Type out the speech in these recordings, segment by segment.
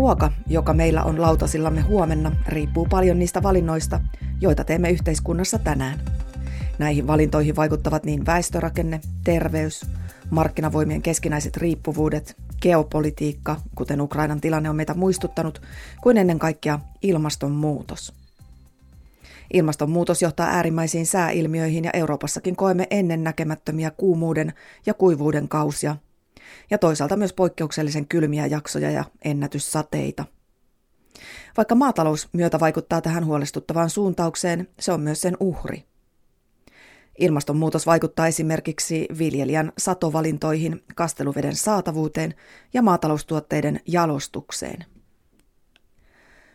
Ruoka, joka meillä on lautasillamme huomenna, riippuu paljon niistä valinnoista, joita teemme yhteiskunnassa tänään. Näihin valintoihin vaikuttavat niin väestörakenne, terveys, markkinavoimien keskinäiset riippuvuudet, geopolitiikka, kuten Ukrainan tilanne on meitä muistuttanut, kuin ennen kaikkea ilmastonmuutos. Ilmastonmuutos johtaa äärimmäisiin sääilmiöihin ja Euroopassakin koemme ennennäkemättömiä kuumuuden ja kuivuuden kausia, ja toisaalta myös poikkeuksellisen kylmiä jaksoja ja ennätyssateita. Vaikka maatalous myötä vaikuttaa tähän huolestuttavaan suuntaukseen, se on myös sen uhri. Ilmastonmuutos vaikuttaa esimerkiksi viljelijän satovalintoihin, kasteluveden saatavuuteen ja maataloustuotteiden jalostukseen.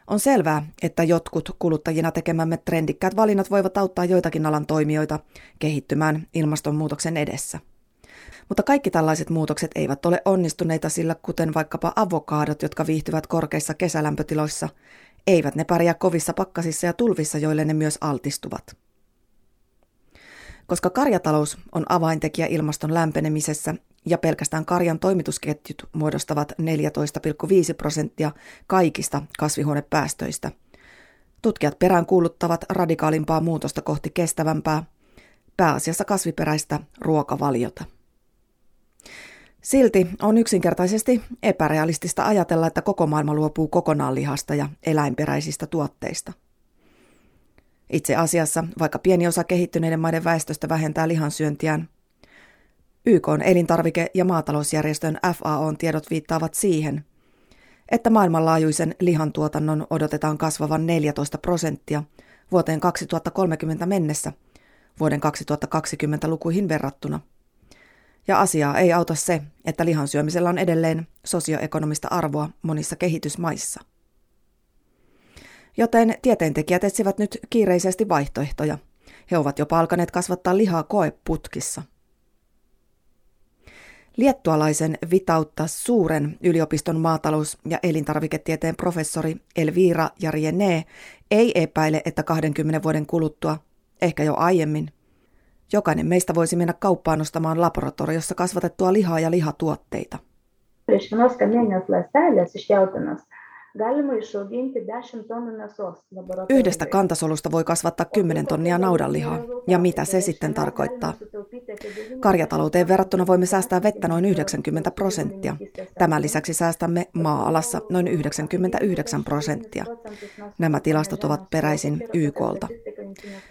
On selvää, että jotkut kuluttajina tekemämme trendikkäät valinnat voivat auttaa joitakin alan toimijoita kehittymään ilmastonmuutoksen edessä. Mutta kaikki tällaiset muutokset eivät ole onnistuneita, sillä kuten vaikkapa avokaadot, jotka viihtyvät korkeissa kesälämpötiloissa, eivät ne pärjää kovissa pakkasissa ja tulvissa, joille ne myös altistuvat. Koska karjatalous on avaintekijä ilmaston lämpenemisessä ja pelkästään karjan toimitusketjut muodostavat 14,5 prosenttia kaikista kasvihuonepäästöistä, tutkijat peräänkuuluttavat radikaalimpaa muutosta kohti kestävämpää, pääasiassa kasviperäistä ruokavaliota. Silti on yksinkertaisesti epärealistista ajatella, että koko maailma luopuu kokonaan lihasta ja eläinperäisistä tuotteista – itse asiassa, vaikka pieni osa kehittyneiden maiden väestöstä vähentää lihansyöntiään, YK on elintarvike- ja maatalousjärjestön FAOn tiedot viittaavat siihen, että maailmanlaajuisen lihantuotannon odotetaan kasvavan 14 prosenttia vuoteen 2030 mennessä vuoden 2020 lukuihin verrattuna. Ja asiaa ei auta se, että lihan syömisellä on edelleen sosioekonomista arvoa monissa kehitysmaissa – Joten tieteentekijät etsivät nyt kiireisesti vaihtoehtoja. He ovat jo alkaneet kasvattaa lihaa koeputkissa. Liettualaisen Vitautta suuren yliopiston maatalous- ja elintarviketieteen professori Elvira Jariene ei epäile, että 20 vuoden kuluttua, ehkä jo aiemmin, jokainen meistä voisi mennä kauppaan ostamaan laboratoriossa kasvatettua lihaa ja lihatuotteita. Yhdestä kantasolusta voi kasvattaa 10 tonnia naudanlihaa. Ja mitä se sitten tarkoittaa? Karjatalouteen verrattuna voimme säästää vettä noin 90 prosenttia. Tämän lisäksi säästämme maa-alassa noin 99 prosenttia. Nämä tilastot ovat peräisin YKlta.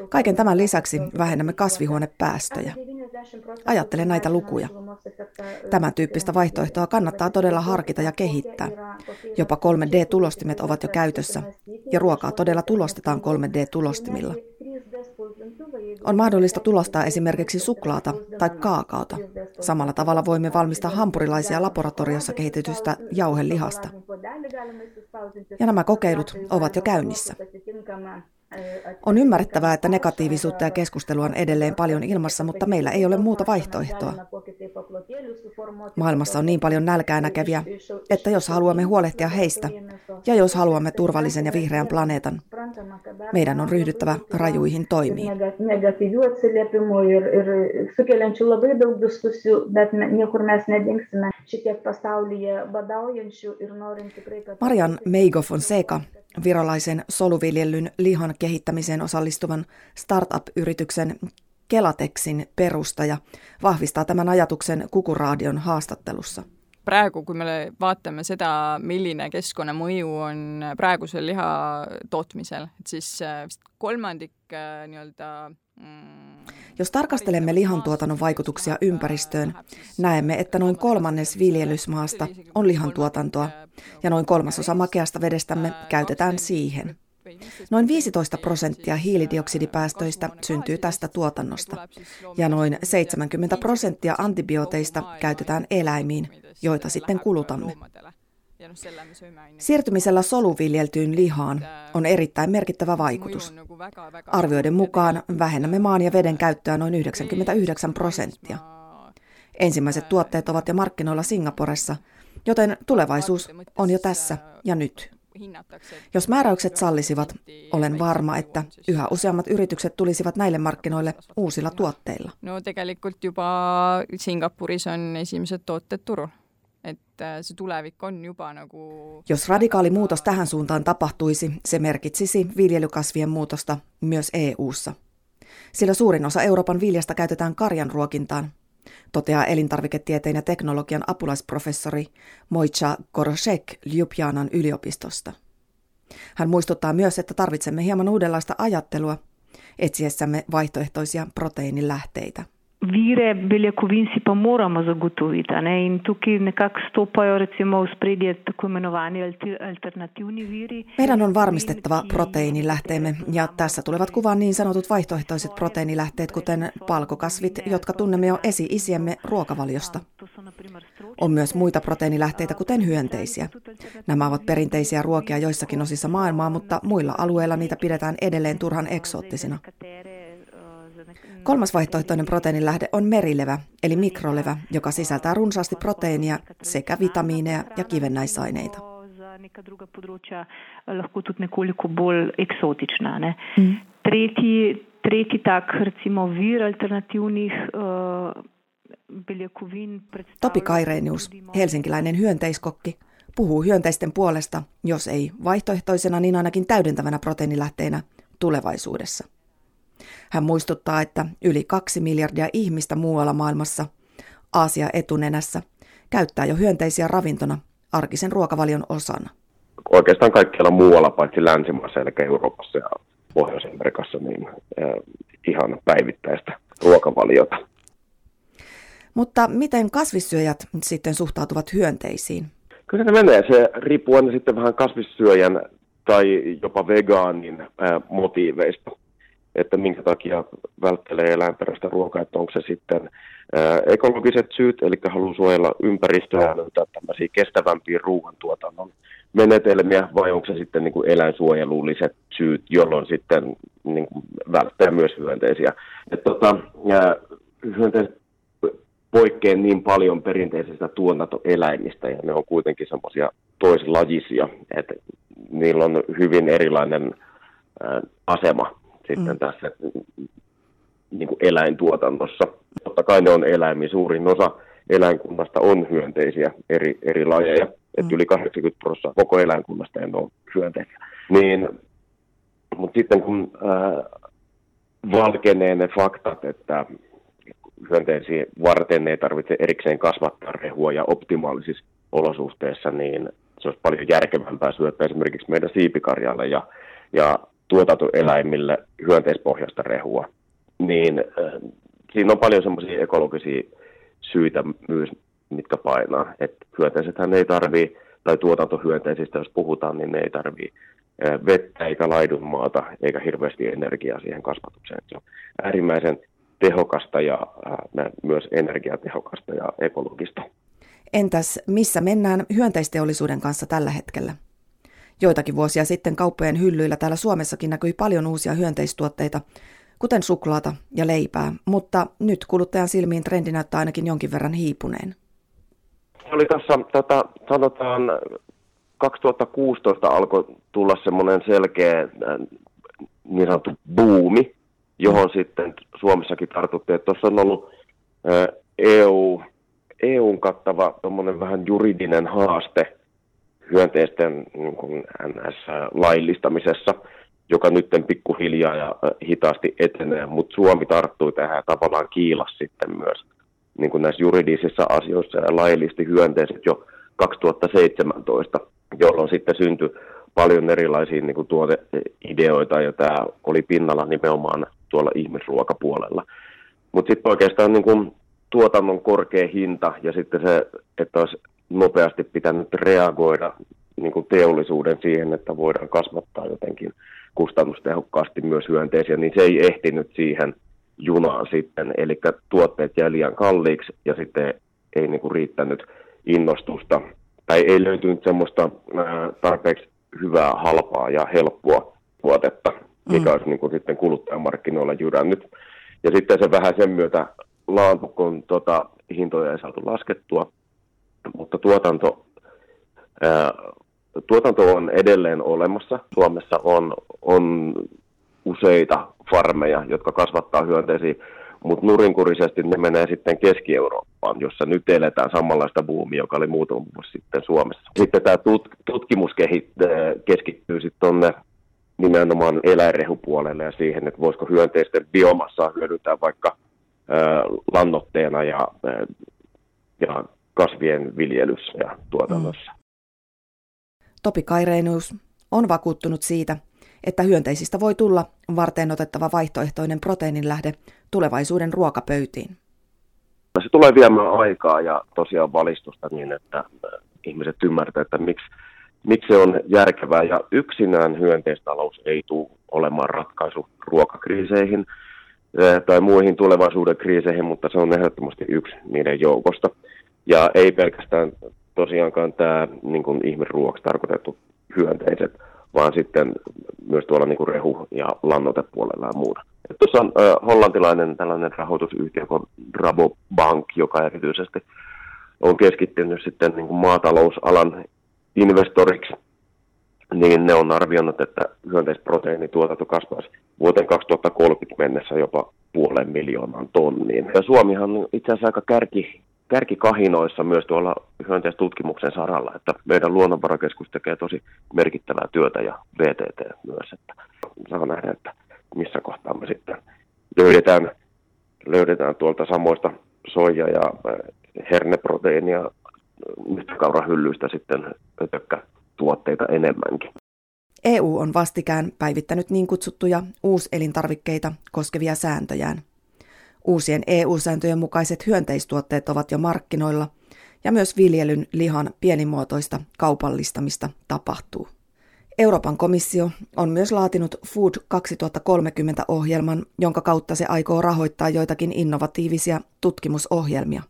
Kaiken tämän lisäksi vähennämme kasvihuonepäästöjä. Ajattele näitä lukuja. Tämän tyyppistä vaihtoehtoa kannattaa todella harkita ja kehittää. Jopa 3D-tulostimet ovat jo käytössä, ja ruokaa todella tulostetaan 3D-tulostimilla. On mahdollista tulostaa esimerkiksi suklaata tai kaakaota. Samalla tavalla voimme valmistaa hampurilaisia laboratoriossa kehitetystä jauhelihasta. Ja nämä kokeilut ovat jo käynnissä. On ymmärrettävää, että negatiivisuutta ja keskustelua on edelleen paljon ilmassa, mutta meillä ei ole muuta vaihtoehtoa. Maailmassa on niin paljon nälkää näkeviä, että jos haluamme huolehtia heistä ja jos haluamme turvallisen ja vihreän planeetan, meidän on ryhdyttävä rajuihin toimiin. Marian Meigo Fonseca virolaisen soluviljellyn lihan kehittämiseen osallistuvan startup-yrityksen Kelateksin perustaja vahvistaa tämän ajatuksen Kukuraadion haastattelussa. Praegu, kui me vaatame seda, milline keskkonnamõju on praegusel liha tootmisel, et siis äh, vist kolmandik äh, nii-öelda mm, jos tarkastelemme lihantuotannon vaikutuksia ympäristöön, näemme, että noin kolmannes viljelysmaasta on lihantuotantoa ja noin kolmasosa makeasta vedestämme käytetään siihen. Noin 15 prosenttia hiilidioksidipäästöistä syntyy tästä tuotannosta ja noin 70 prosenttia antibiooteista käytetään eläimiin, joita sitten kulutamme. Siirtymisellä soluviljeltyyn lihaan on erittäin merkittävä vaikutus. Arvioiden mukaan vähennämme maan ja veden käyttöä noin 99 prosenttia. Ensimmäiset tuotteet ovat jo markkinoilla Singaporessa, joten tulevaisuus on jo tässä ja nyt. Jos määräykset sallisivat, olen varma, että yhä useammat yritykset tulisivat näille markkinoille uusilla tuotteilla. No tegelikult juba Singapuris on esimesed tooted turul et äh, see tulevik on juba nagu... Jos radikaali muutos tähän suuntaan tapahtuisi, se merkitsisi viljelykasvien muutosta myös EU:ssa. Sillä suurin osa Euroopan viljasta käytetään karjan ruokintaan, toteaa elintarviketieteen ja teknologian apulaisprofessori Mojca Koroshek Ljubljanan yliopistosta. Hän muistuttaa myös, että tarvitsemme hieman uudenlaista ajattelua etsiessämme vaihtoehtoisia proteiinilähteitä vire beljakovin si pa moramo zagotoviti. Ne? In tukaj nekako stopajo recimo v spredje tako imenovani alternativni viri. Meidän on varmistettava proteiinilähteemme ja tässä tulevat kuvaan niin sanotut vaihtoehtoiset proteiinilähteet, kuten palkokasvit, jotka tunnemme jo esi-isiemme ruokavaliosta. On myös muita proteiinilähteitä, kuten hyönteisiä. Nämä ovat perinteisiä ruokia joissakin osissa maailmaa, mutta muilla alueilla niitä pidetään edelleen turhan eksoottisina. Kolmas vaihtoehtoinen proteiinilähde on merilevä, eli mikrolevä, joka sisältää runsaasti proteiinia sekä vitamiineja ja kivennäisaineita. Mm. Tretji, tak, recimo vir alternativnih Topi Kairenius, helsinkiläinen hyönteiskokki, puhuu hyönteisten puolesta, jos ei vaihtoehtoisena, niin ainakin täydentävänä proteiinilähteenä tulevaisuudessa. Hän muistuttaa, että yli kaksi miljardia ihmistä muualla maailmassa, Aasia etunenässä, käyttää jo hyönteisiä ravintona arkisen ruokavalion osana. Oikeastaan kaikkialla muualla, paitsi länsimaissa, eli Euroopassa ja Pohjois-Amerikassa, niin eh, ihan päivittäistä ruokavaliota. Mutta miten kasvissyöjät sitten suhtautuvat hyönteisiin? Kyllä se menee. Se riippuu aina sitten vähän kasvissyöjän tai jopa vegaanin ää, motiiveista että minkä takia välttelee eläinperäistä ruokaa, että onko se sitten ekologiset syyt, eli haluaa suojella ympäristöä ja löytää tämmöisiä kestävämpiä ruoantuotannon menetelmiä, vai onko se sitten niin kuin eläinsuojelulliset syyt, jolloin sitten niin kuin välttää myös hyönteisiä. Tota, hyönteiset poikkeaa niin paljon perinteisistä tuotantoeläimistä, ja ne on kuitenkin semmoisia toislajisia, että niillä on hyvin erilainen asema sitten mm. tässä niin kuin eläintuotannossa. Totta kai ne on eläimiä. Suurin osa eläinkunnasta on hyönteisiä eri, eri lajeja. Mm. Että yli 80 prosenttia koko eläinkunnasta ei ole hyönteisiä. Niin, mutta sitten kun äh, valkenee ne faktat, että hyönteisiä varten ei tarvitse erikseen kasvattaa rehua ja optimaalisissa olosuhteissa, niin se olisi paljon järkevämpää syöttää esimerkiksi meidän siipikarjalle ja, ja tuotantoeläimille hyönteispohjasta rehua, niin äh, siinä on paljon semmoisia ekologisia syitä myös, mitkä painaa. että hyönteisethän ei tarvii, tai tuotantohyönteisistä jos puhutaan, niin ne ei tarvii äh, vettä eikä laidunmaata eikä hirveästi energiaa siihen kasvatukseen. Se on äärimmäisen tehokasta ja äh, myös energiatehokasta ja ekologista. Entäs missä mennään hyönteisteollisuuden kanssa tällä hetkellä? Joitakin vuosia sitten kauppojen hyllyillä täällä Suomessakin näkyi paljon uusia hyönteistuotteita, kuten suklaata ja leipää, mutta nyt kuluttajan silmiin trendi näyttää ainakin jonkin verran hiipuneen. Oli tässä, tota, sanotaan, 2016 alkoi tulla semmoinen selkeä äh, niin sanottu buumi, johon sitten Suomessakin tartuttiin. Tuossa on ollut äh, EU, EUn kattava vähän juridinen haaste hyönteisten niin kuin NS-laillistamisessa, joka nyt pikkuhiljaa ja hitaasti etenee, mutta Suomi tarttui tähän tavallaan kiilas sitten myös niin kuin näissä juridisissa asioissa ja laillisti hyönteiset jo 2017, jolloin sitten syntyi paljon erilaisia niin kuin tuoteideoita ja tämä oli pinnalla nimenomaan tuolla ihmisruokapuolella. Mutta sitten oikeastaan niin kuin tuotannon korkea hinta ja sitten se, että olisi nopeasti pitänyt reagoida niin kuin teollisuuden siihen, että voidaan kasvattaa jotenkin kustannustehokkaasti myös hyönteisiä, niin se ei ehtinyt siihen junaan sitten. Eli tuotteet jäi liian kalliiksi ja sitten ei niin kuin riittänyt innostusta tai ei löytynyt semmoista tarpeeksi hyvää, halpaa ja helppoa tuotetta, mikä mm. olisi niin kuin sitten kuluttajamarkkinoilla jyrännyt. Ja sitten se vähän sen myötä laantu, kun tota, hintoja ei saatu laskettua, mutta tuotanto, ää, tuotanto on edelleen olemassa. Suomessa on, on useita farmeja, jotka kasvattaa hyönteisiä, mutta nurinkurisesti ne menee sitten Keski-Eurooppaan Eurooppaan, jossa nyt eletään samanlaista buumia, joka oli muutama vuosi sitten Suomessa. Sitten tämä tut- tutkimus keskittyy sitten tuonne nimenomaan eläinrehupuolelle ja siihen, että voisiko hyönteisten biomassaa hyödyntää vaikka lannotteena ja, ja kasvien viljelyssä ja tuotannossa. Mm. Topi Kaireinius on vakuuttunut siitä, että hyönteisistä voi tulla varten otettava vaihtoehtoinen proteiininlähde tulevaisuuden ruokapöytiin. Se tulee viemään aikaa ja tosiaan valistusta niin, että ihmiset ymmärtävät, että miksi, miksi se on järkevää. Ja yksinään hyönteistalous ei tule olemaan ratkaisu ruokakriiseihin tai muihin tulevaisuuden kriiseihin, mutta se on ehdottomasti yksi niiden joukosta. Ja ei pelkästään tosiaankaan tämä niin kuin ihmisruoksi tarkoitettu hyönteiset, vaan sitten myös tuolla niin kuin rehu- ja lannotepuolella ja muuta. Et tuossa on äh, hollantilainen tällainen rahoitusyhtiö kuin Rabobank, joka erityisesti on keskittynyt sitten niin kuin maatalousalan investoriksi, niin ne on arvioinut, että hyönteisproteiinituotanto kasvaisi vuoteen 2030 mennessä jopa puolen miljoonan tonniin. Ja Suomihan on itse asiassa aika kärki, kärkikahinoissa myös tuolla hyönteistutkimuksen saralla, että meidän luonnonvarakeskus tekee tosi merkittävää työtä ja VTT myös, että saa nähdä, että missä kohtaa me sitten löydetään, löydetään tuolta samoista soija- ja herneproteiinia kaurahyllyistä sitten tuotteita enemmänkin. EU on vastikään päivittänyt niin kutsuttuja uuselintarvikkeita koskevia sääntöjään – Uusien EU-sääntöjen mukaiset hyönteistuotteet ovat jo markkinoilla ja myös viljelyn lihan pienimuotoista kaupallistamista tapahtuu. Euroopan komissio on myös laatinut Food 2030-ohjelman, jonka kautta se aikoo rahoittaa joitakin innovatiivisia tutkimusohjelmia.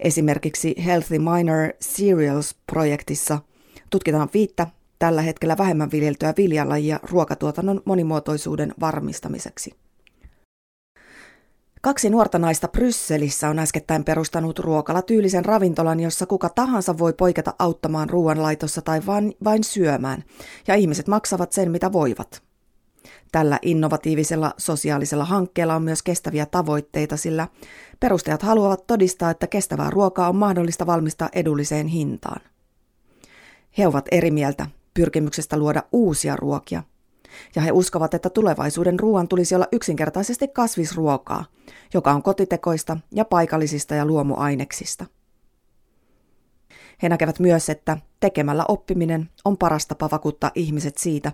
Esimerkiksi Healthy Minor Cereals-projektissa tutkitaan viittä tällä hetkellä vähemmän viljeltyä viljalajia ruokatuotannon monimuotoisuuden varmistamiseksi. Kaksi nuorta naista Brysselissä on äskettäin perustanut ruokalatyylisen ravintolan, jossa kuka tahansa voi poiketa auttamaan ruoanlaitossa tai vain, vain syömään, ja ihmiset maksavat sen mitä voivat. Tällä innovatiivisella sosiaalisella hankkeella on myös kestäviä tavoitteita, sillä perustajat haluavat todistaa, että kestävää ruokaa on mahdollista valmistaa edulliseen hintaan. He ovat eri mieltä pyrkimyksestä luoda uusia ruokia – ja he uskovat, että tulevaisuuden ruoan tulisi olla yksinkertaisesti kasvisruokaa, joka on kotitekoista ja paikallisista ja luomuaineksista. He näkevät myös, että tekemällä oppiminen on paras tapa vakuuttaa ihmiset siitä,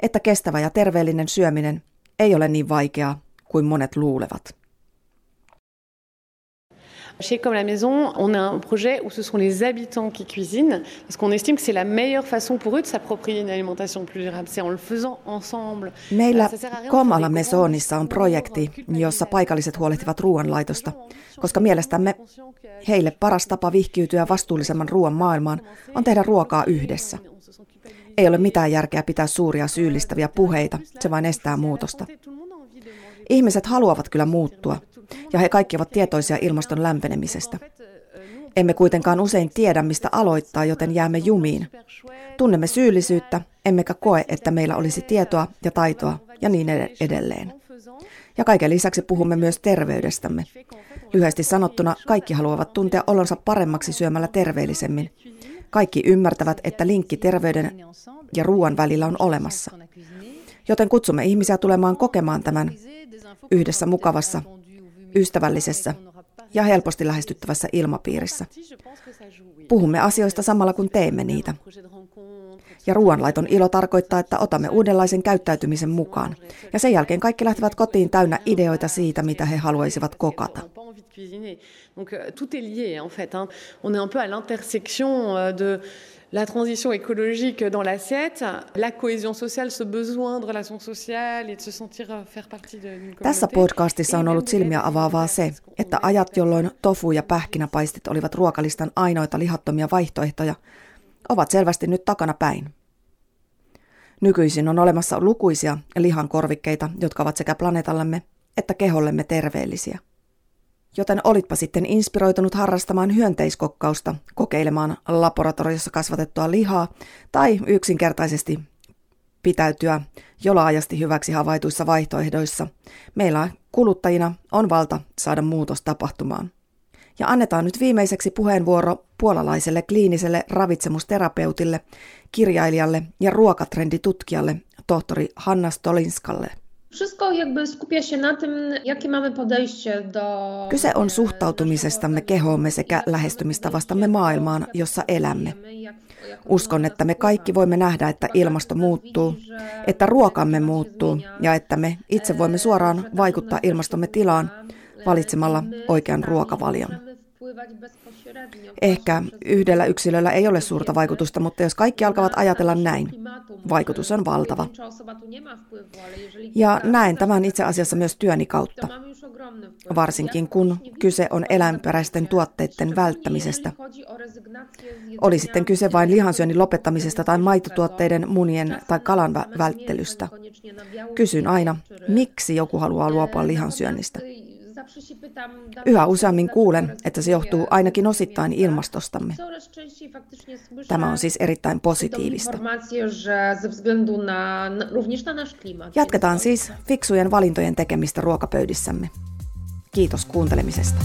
että kestävä ja terveellinen syöminen ei ole niin vaikeaa kuin monet luulevat. Chez Comme la Maison, on a un projet où ce sont les habitants qui cuisinent, parce qu'on estime que c'est la meilleure façon pour eux de s'approprier une alimentation plus durable. C'est en le faisant ensemble. Meillä Comme la Maisonissa on projekti, jossa paikalliset huolehtivat ruoanlaitosta, koska mielestämme heille paras tapa vihkiytyä vastuullisemman ruoan maailmaan on tehdä ruokaa yhdessä. Ei ole mitään järkeä pitää suuria syyllistäviä puheita, se vain estää muutosta. Ihmiset haluavat kyllä muuttua, ja he kaikki ovat tietoisia ilmaston lämpenemisestä. Emme kuitenkaan usein tiedä, mistä aloittaa, joten jäämme jumiin. Tunnemme syyllisyyttä, emmekä koe, että meillä olisi tietoa ja taitoa ja niin edelleen. Ja kaiken lisäksi puhumme myös terveydestämme. Lyhyesti sanottuna, kaikki haluavat tuntea olonsa paremmaksi syömällä terveellisemmin. Kaikki ymmärtävät, että linkki terveyden ja ruoan välillä on olemassa. Joten kutsumme ihmisiä tulemaan kokemaan tämän yhdessä mukavassa ystävällisessä ja helposti lähestyttävässä ilmapiirissä. Puhumme asioista samalla kun teemme niitä. Ja ruoanlaiton ilo tarkoittaa, että otamme uudenlaisen käyttäytymisen mukaan. Ja sen jälkeen kaikki lähtevät kotiin täynnä ideoita siitä, mitä he haluaisivat kokata. Donc tout est lié en fait. On est un peu à l'intersection euh, de la transition écologique dans l'assiette, la cohésion sociale, ce besoin de relations sociales et de se sentir euh, faire partie d'une Tässä podcastissa on ollut silmiä avaavaa se, että ajat, jolloin tofu ja pähkinäpaistit olivat ruokalistan ainoita lihattomia vaihtoehtoja, ovat selvästi nyt takana päin. Nykyisin on olemassa lukuisia lihan korvikkeita, jotka ovat sekä planeetallemme että kehollemme terveellisiä. Joten olitpa sitten inspiroitunut harrastamaan hyönteiskokkausta, kokeilemaan laboratoriossa kasvatettua lihaa tai yksinkertaisesti pitäytyä jo laajasti hyväksi havaituissa vaihtoehdoissa, meillä kuluttajina on valta saada muutos tapahtumaan. Ja annetaan nyt viimeiseksi puheenvuoro puolalaiselle kliiniselle ravitsemusterapeutille, kirjailijalle ja ruokatrenditutkijalle tohtori Hanna Stolinskalle. Kyse on suhtautumisestamme kehoomme sekä lähestymistavastamme maailmaan, jossa elämme. Uskon, että me kaikki voimme nähdä, että ilmasto muuttuu, että ruokamme muuttuu ja että me itse voimme suoraan vaikuttaa ilmastomme tilaan valitsemalla oikean ruokavalion. Ehkä yhdellä yksilöllä ei ole suurta vaikutusta, mutta jos kaikki alkavat ajatella näin, vaikutus on valtava. Ja näen tämän itse asiassa myös työni kautta, varsinkin kun kyse on eläinperäisten tuotteiden välttämisestä. Oli sitten kyse vain lihansyönnin lopettamisesta tai maitotuotteiden, munien tai kalan välttelystä. Kysyn aina, miksi joku haluaa luopua lihansyönnistä. Yhä useammin kuulen, että se johtuu ainakin osittain ilmastostamme. Tämä on siis erittäin positiivista. Jatketaan siis fiksujen valintojen tekemistä ruokapöydissämme. Kiitos kuuntelemisesta.